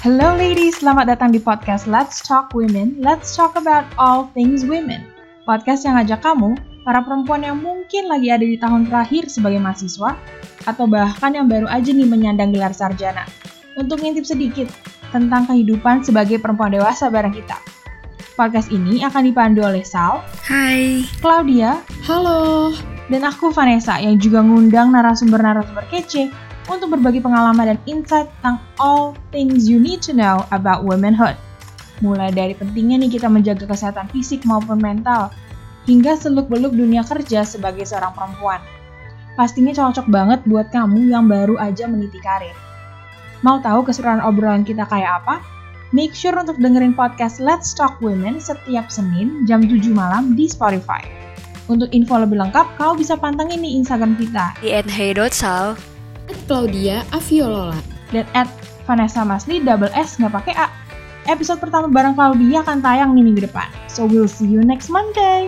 Hello ladies, selamat datang di podcast Let's Talk Women. Let's talk about all things women. Podcast yang ngajak kamu, para perempuan yang mungkin lagi ada di tahun terakhir sebagai mahasiswa, atau bahkan yang baru aja nih menyandang gelar sarjana, untuk ngintip sedikit tentang kehidupan sebagai perempuan dewasa bareng kita. Podcast ini akan dipandu oleh Sal, Hai. Claudia, Halo. dan aku Vanessa yang juga ngundang narasumber-narasumber kece untuk berbagi pengalaman dan insight tentang all things you need to know about womanhood. Mulai dari pentingnya nih kita menjaga kesehatan fisik maupun mental, hingga seluk-beluk dunia kerja sebagai seorang perempuan. Pastinya cocok banget buat kamu yang baru aja meniti karir. Mau tahu keseruan obrolan kita kayak apa? Make sure untuk dengerin podcast Let's Talk Women setiap Senin jam 7 malam di Spotify. Untuk info lebih lengkap, kau bisa pantengin nih Instagram kita Di @hey.sal. Claudia Aviolola. dan at Vanessa Masli double S nggak pakai A. Episode pertama bareng Claudia akan tayang nih minggu depan. So we'll see you next Monday.